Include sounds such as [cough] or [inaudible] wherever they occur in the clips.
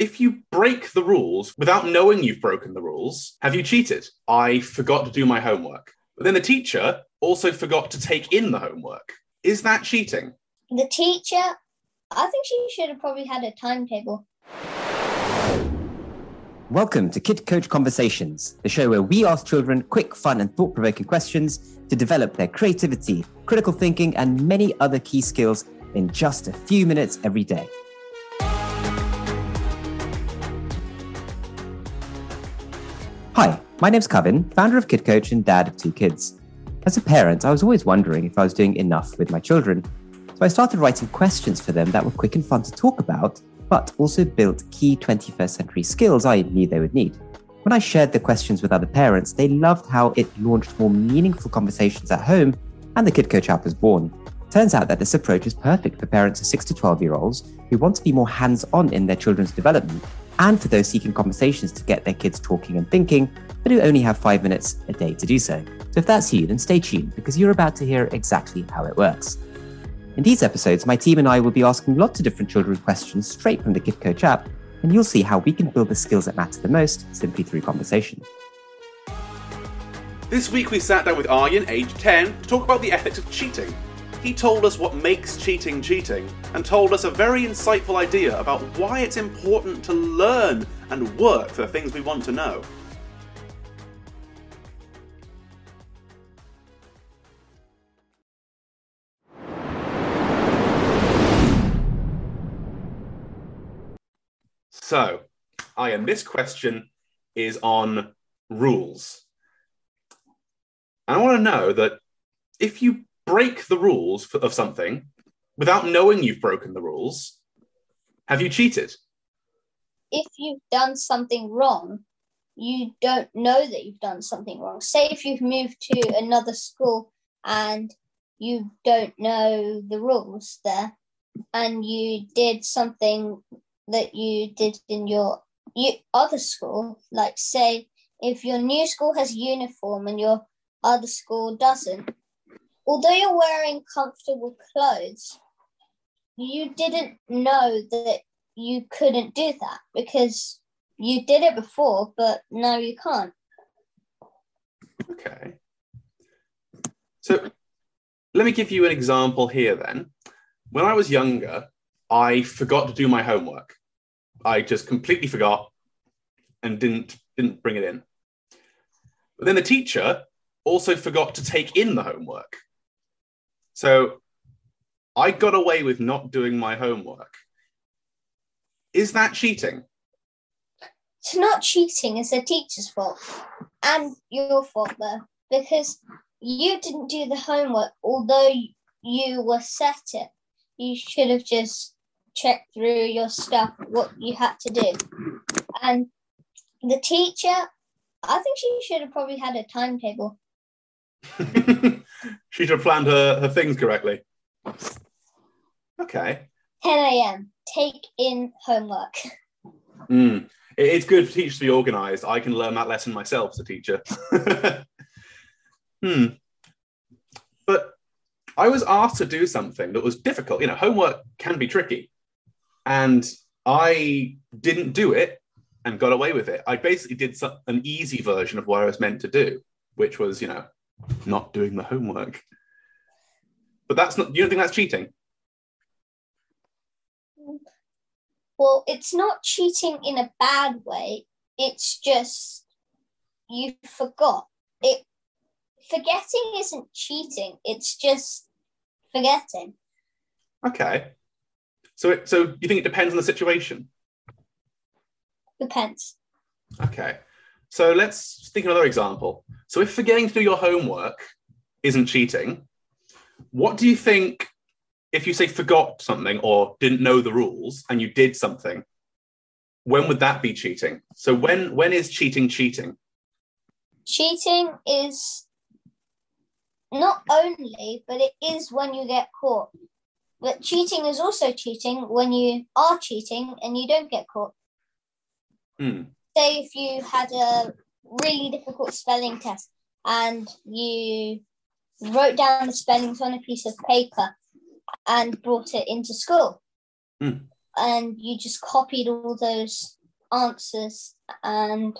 if you break the rules without knowing you've broken the rules, have you cheated? I forgot to do my homework. But then the teacher also forgot to take in the homework. Is that cheating? The teacher, I think she should have probably had a timetable. Welcome to Kid Coach Conversations, the show where we ask children quick, fun, and thought provoking questions to develop their creativity, critical thinking, and many other key skills in just a few minutes every day. Hi, my name's Kevin, founder of Kid Coach and dad of two kids. As a parent, I was always wondering if I was doing enough with my children. So I started writing questions for them that were quick and fun to talk about, but also built key 21st century skills I knew they would need. When I shared the questions with other parents, they loved how it launched more meaningful conversations at home, and the Kid Coach app was born. Turns out that this approach is perfect for parents of 6 to 12 year olds who want to be more hands on in their children's development and for those seeking conversations to get their kids talking and thinking, but who only have five minutes a day to do so. So if that's you, then stay tuned because you're about to hear exactly how it works. In these episodes, my team and I will be asking lots of different children questions straight from the Kid Coach app, and you'll see how we can build the skills that matter the most simply through conversation. This week we sat down with Aryan, aged 10, to talk about the ethics of cheating he told us what makes cheating cheating and told us a very insightful idea about why it's important to learn and work for the things we want to know. So, Aryan, this question is on rules. And I want to know that if you break the rules of something without knowing you've broken the rules, have you cheated? If you've done something wrong, you don't know that you've done something wrong. Say if you've moved to another school and you don't know the rules there and you did something that you did in your you, other school, like say if your new school has uniform and your other school doesn't, although you're wearing comfortable clothes, you didn't know that you couldn't do that because you did it before, but now you can't. Okay. So let me give you an example here then. When I was younger, I forgot to do my homework. I just completely forgot and didn't didn't bring it in. But then the teacher also forgot to take in the homework. So I got away with not doing my homework. Is that cheating? It's not cheating, it's the teacher's fault and your fault, though, because you didn't do the homework, although you were set it. You should have just checked through your stuff, what you had to do. And the teacher, I think she should have probably had a timetable. [laughs] she should have planned her, her things correctly. Okay. 10 a.m. Take in homework. Mm. it's good for teachers to be organised. I can learn that lesson myself as a teacher. [laughs] hmm. But I was asked to do something that was difficult. You know, homework can be tricky. And I didn't do it and got away with it. I basically did some, an easy version of what I was meant to do, which was, you know, not doing the homework. But that's not, you don't think that's cheating? Well, it's not cheating in a bad way. It's just you forgot. It forgetting isn't cheating. It's just forgetting. Okay. So, it, so you think it depends on the situation? Depends. Okay. So let's think of another example. So if forgetting to do your homework isn't cheating, what do you think if you say forgot something or didn't know the rules and you did something? When would that be cheating? So when when is cheating cheating? Cheating is not only, but it is when you get caught. But cheating is also cheating when you are cheating and you don't get caught. Hmm say if you had a really difficult spelling test and you wrote down the spellings on a piece of paper and brought it into school. Mm. and you just copied all those answers, and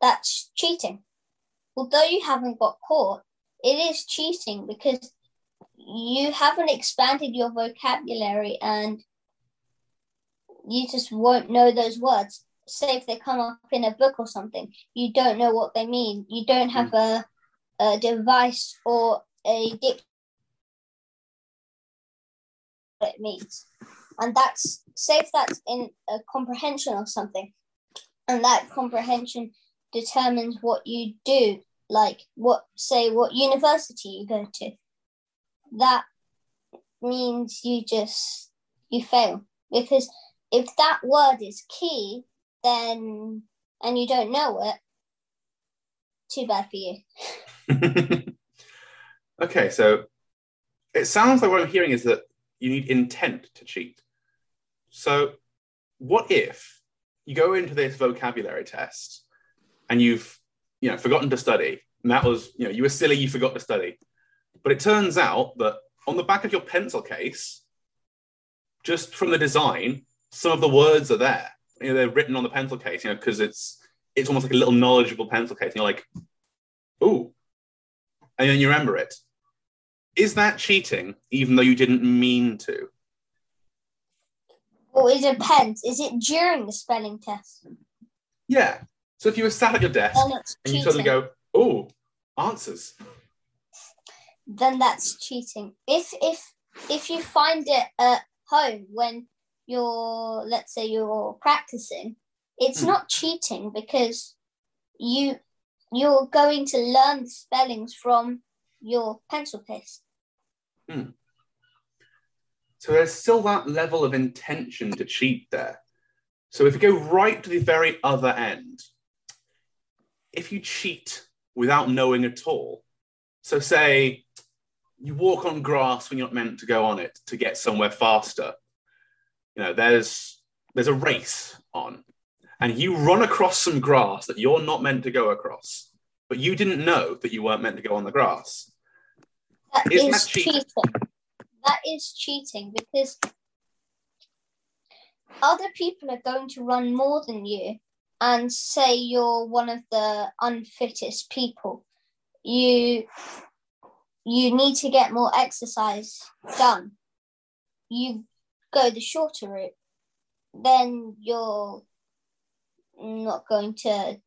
that's cheating. Although you haven't got caught, it is cheating because you haven't expanded your vocabulary and you just won't know those words. Say if they come up in a book or something, you don't know what they mean. You don't have hmm. a, a device or a dictionary what it means. And that's say if that's in a comprehension or something, and that comprehension determines what you do, like what say what university you go to. That means you just you fail because if that word is key, then and you don't know it, too bad for you. [laughs] okay, so it sounds like what I'm hearing is that you need intent to cheat. So, what if you go into this vocabulary test and you've you know forgotten to study, and that was you know you were silly, you forgot to study, but it turns out that on the back of your pencil case, just from the design, some of the words are there. You know, they're written on the pencil case, you know, because it's it's almost like a little knowledgeable pencil case. And you're like, ooh. And then you remember it. Is that cheating, even though you didn't mean to? Well, it depends. Is it during the spelling test? Yeah. So if you were sat at your desk and you suddenly go, oh, answers. Then that's cheating. If if if you find it at home when you're let's say you're practicing, it's hmm. not cheating because you you're going to learn spellings from your pencil case. Hmm. So there's still that level of intention to cheat there. So if you go right to the very other end, if you cheat without knowing at all, so say you walk on grass when you're not meant to go on it to get somewhere faster, you know, there's there's a race on, and you run across some grass that you're not meant to go across, but you didn't know that you weren't meant to go on the grass. That Isn't is that cheating? cheating. That is cheating because other people are going to run more than you and say you're one of the unfittest people. You you need to get more exercise done. You go the shorter route, then you're not going to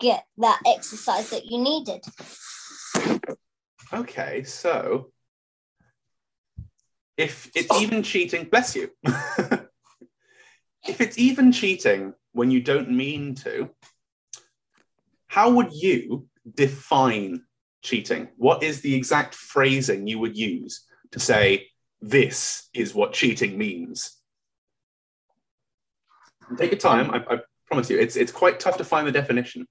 get that exercise that you needed. Okay, so if it's even cheating, bless you. [laughs] if it's even cheating when you don't mean to, how would you define cheating? What is the exact phrasing you would use to say, this is what cheating means? Take your time, I, I promise you, it's, it's quite tough to find the definition.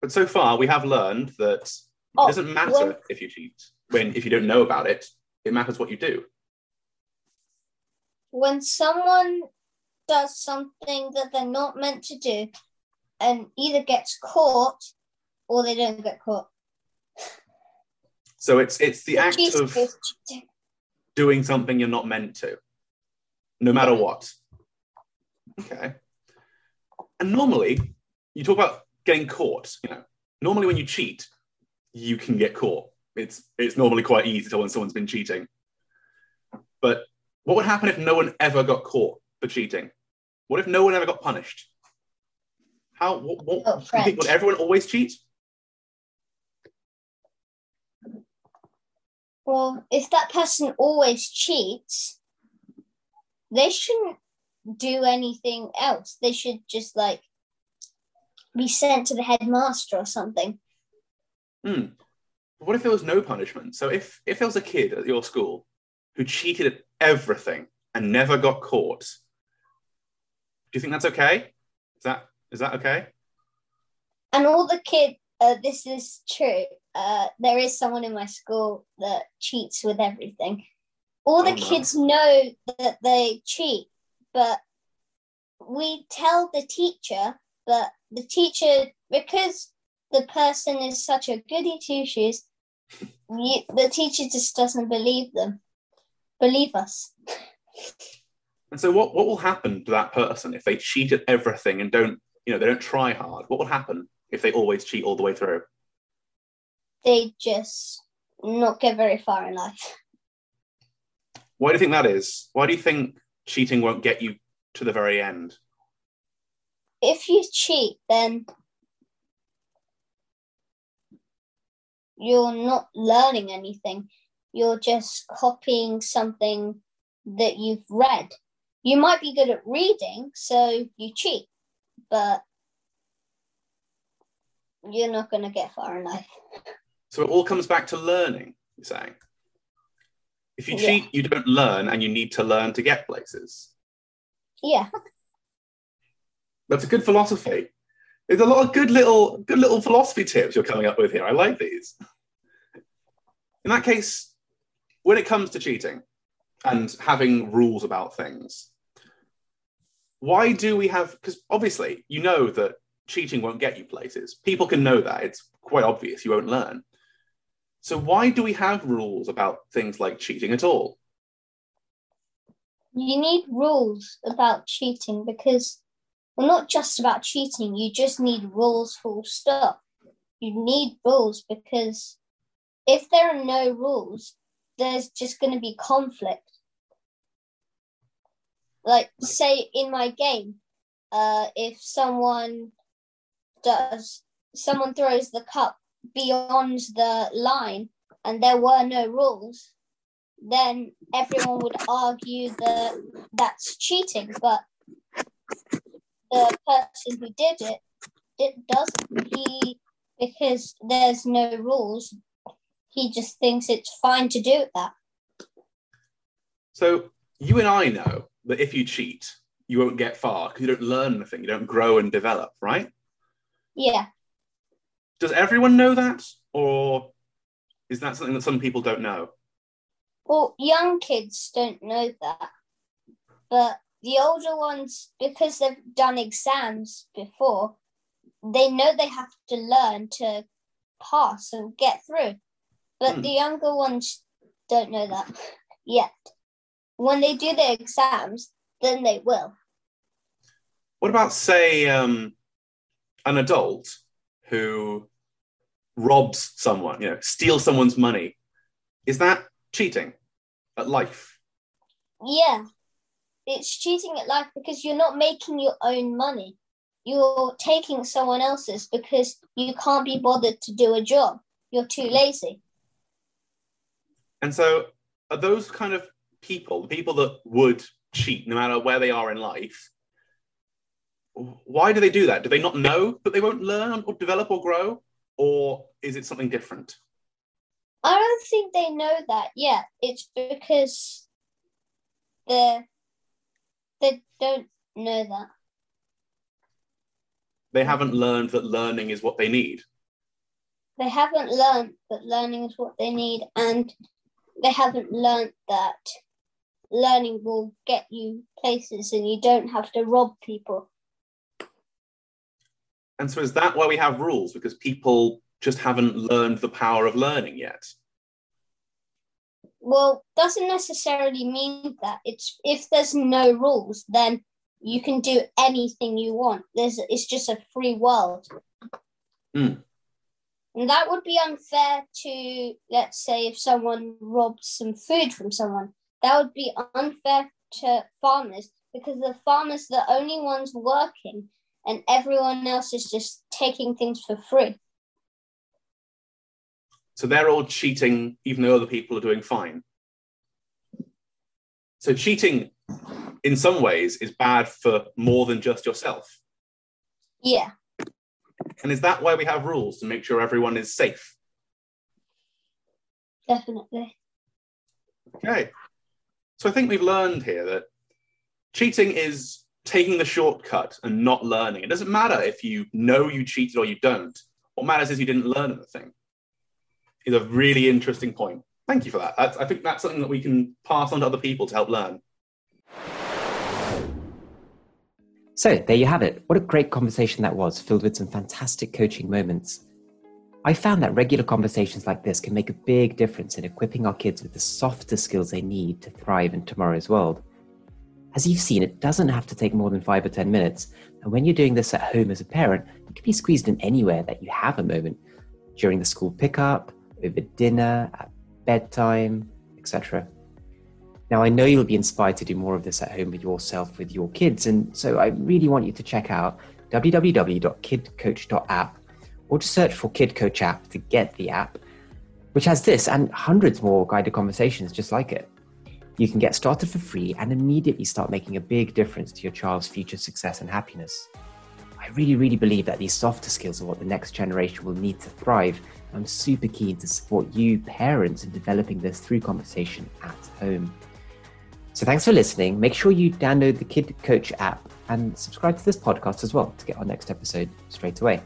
But so far, we have learned that Oh, it doesn't matter well, if you cheat when if you don't know about it. It matters what you do. When someone does something that they're not meant to do, and either gets caught or they don't get caught. So it's it's the act of doing something you're not meant to, no matter what. Okay. And normally, you talk about getting caught. You know, normally when you cheat, you can get caught. It's it's normally quite easy to tell when someone's been cheating. But what would happen if no one ever got caught for cheating? What if no one ever got punished? How what, what oh, would everyone always cheat? Well, if that person always cheats, they shouldn't do anything else. They should just like be sent to the headmaster or something. Hmm. What if there was no punishment? So if if there was a kid at your school who cheated at everything and never got caught, do you think that's okay? Is that is that okay? And all the kids, uh, this is true. Uh, there is someone in my school that cheats with everything. All the oh, kids know that they cheat, but we tell the teacher, but the teacher, because the person is such a goody two shoes, the teacher just doesn't believe them, believe us. And so, what, what will happen to that person if they cheat at everything and don't, you know, they don't try hard? What will happen if they always cheat all the way through? They just not get very far in life. Why do you think that is? Why do you think cheating won't get you to the very end? If you cheat, then you're not learning anything. You're just copying something that you've read. You might be good at reading, so you cheat, but you're not going to get far in life. [laughs] So it all comes back to learning, you're saying? If you Yeah. cheat, you don't learn, and you need to learn to get places. Yeah, That's a good philosophy. There's a lot of good little, good little philosophy tips you're coming up with here. I like these. In that case, when it comes to cheating and having rules about things, why do we have? Because obviously, you know that cheating won't get you places. People can know that. It's quite obvious. You won't learn. So why do we have rules about things like cheating at all? you need rules about cheating because, well, not just about cheating, you just need rules full stop. You need rules because if there are no rules, there's just going to be conflict. Like, say in my game, uh, if someone does, someone throws the cup beyond the line and there were no rules, then everyone would argue that that's cheating. But the person who did it did, doesn't. He because there's no rules. He just thinks it's fine to do that. So you and I know that if you cheat, you won't get far because you don't learn anything, you don't grow and develop, right? Yeah, Does everyone know that? Or is that something that some people don't know? well, young kids don't know that, but the older ones, because they've done exams before, they know they have to learn to pass and get through. But Hmm. the younger ones don't know that [laughs] yet. When they do their exams, then they will. What about, say, um, an adult who robs someone, you know, steals someone's money? Is that cheating at life? Yeah, it's cheating at life because you're not making your own money. You're taking someone else's because you can't be bothered to do a job. You're too lazy. And so, are those kind of people, the people that would cheat no matter where they are in life, why do they do that? Do they not know that they won't learn or develop or grow? Or is it something different? I don't think they know that yet. It's because they they don't know that. They haven't learned that learning is what they need. They haven't learned that learning is what they need, and they haven't learned that learning will get you places and you don't have to rob people. And so, is that why we have rules? Because people just haven't learned the power of learning yet. Well, doesn't necessarily mean that. It's if there's no rules, then you can do anything you want. There's it's just a free world. Hmm. And that would be unfair to let's say if someone robbed some food from someone. That would be unfair to farmers because the farmers are the only ones working and everyone else is just taking things for free. So they're all cheating, even though other people are doing fine. So cheating, in some ways, is bad for more than just yourself. Yeah. And is that why we have rules to make sure everyone is safe? Definitely. Okay. So I think we've learned here that cheating is taking the shortcut and not learning. It doesn't matter if you know you cheated or you don't. What matters is you didn't learn anything. Is a really interesting point. Thank you for that. That's, I think that's something that we can pass on to other people to help learn. So there you have it. What a great conversation that was, filled with some fantastic coaching moments. I found that regular conversations like this can make a big difference in equipping our kids with the softer skills they need to thrive in tomorrow's world. As you've seen, it doesn't have to take more than five or 10 minutes. And when you're doing this at home as a parent, it can be squeezed in anywhere that you have a moment during the school pickup, over dinner, at bedtime, etc. Now, I know you'll be inspired to do more of this at home with yourself, with your kids. And so I really want you to check out www.kidcoach.app or just search for Kid Coach app to get the app, which has this and hundreds more guided conversations just like it. You can get started for free and immediately start making a big difference to your child's future success and happiness. I really, really believe that these softer skills are what the next generation will need to thrive. I'm super keen to support you, parents, in developing this through conversation at home. So thanks for listening. Make sure you download the Kid Coach app and subscribe to this podcast as well to get our next episode straight away.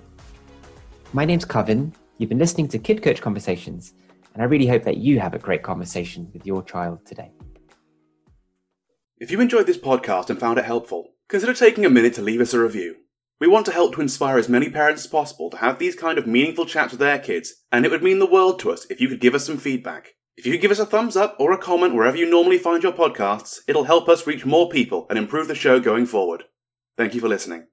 My name's Kevin. You've been listening to Kid Coach Conversations, and I really hope that you have a great conversation with your child today. If you enjoyed this podcast and found it helpful, consider taking a minute to leave us a review. We want to help to inspire as many parents as possible to have these kind of meaningful chats with their kids, and it would mean the world to us if you could give us some feedback. If you could give us a thumbs up or a comment wherever you normally find your podcasts, it'll help us reach more people and improve the show going forward. Thank you for listening.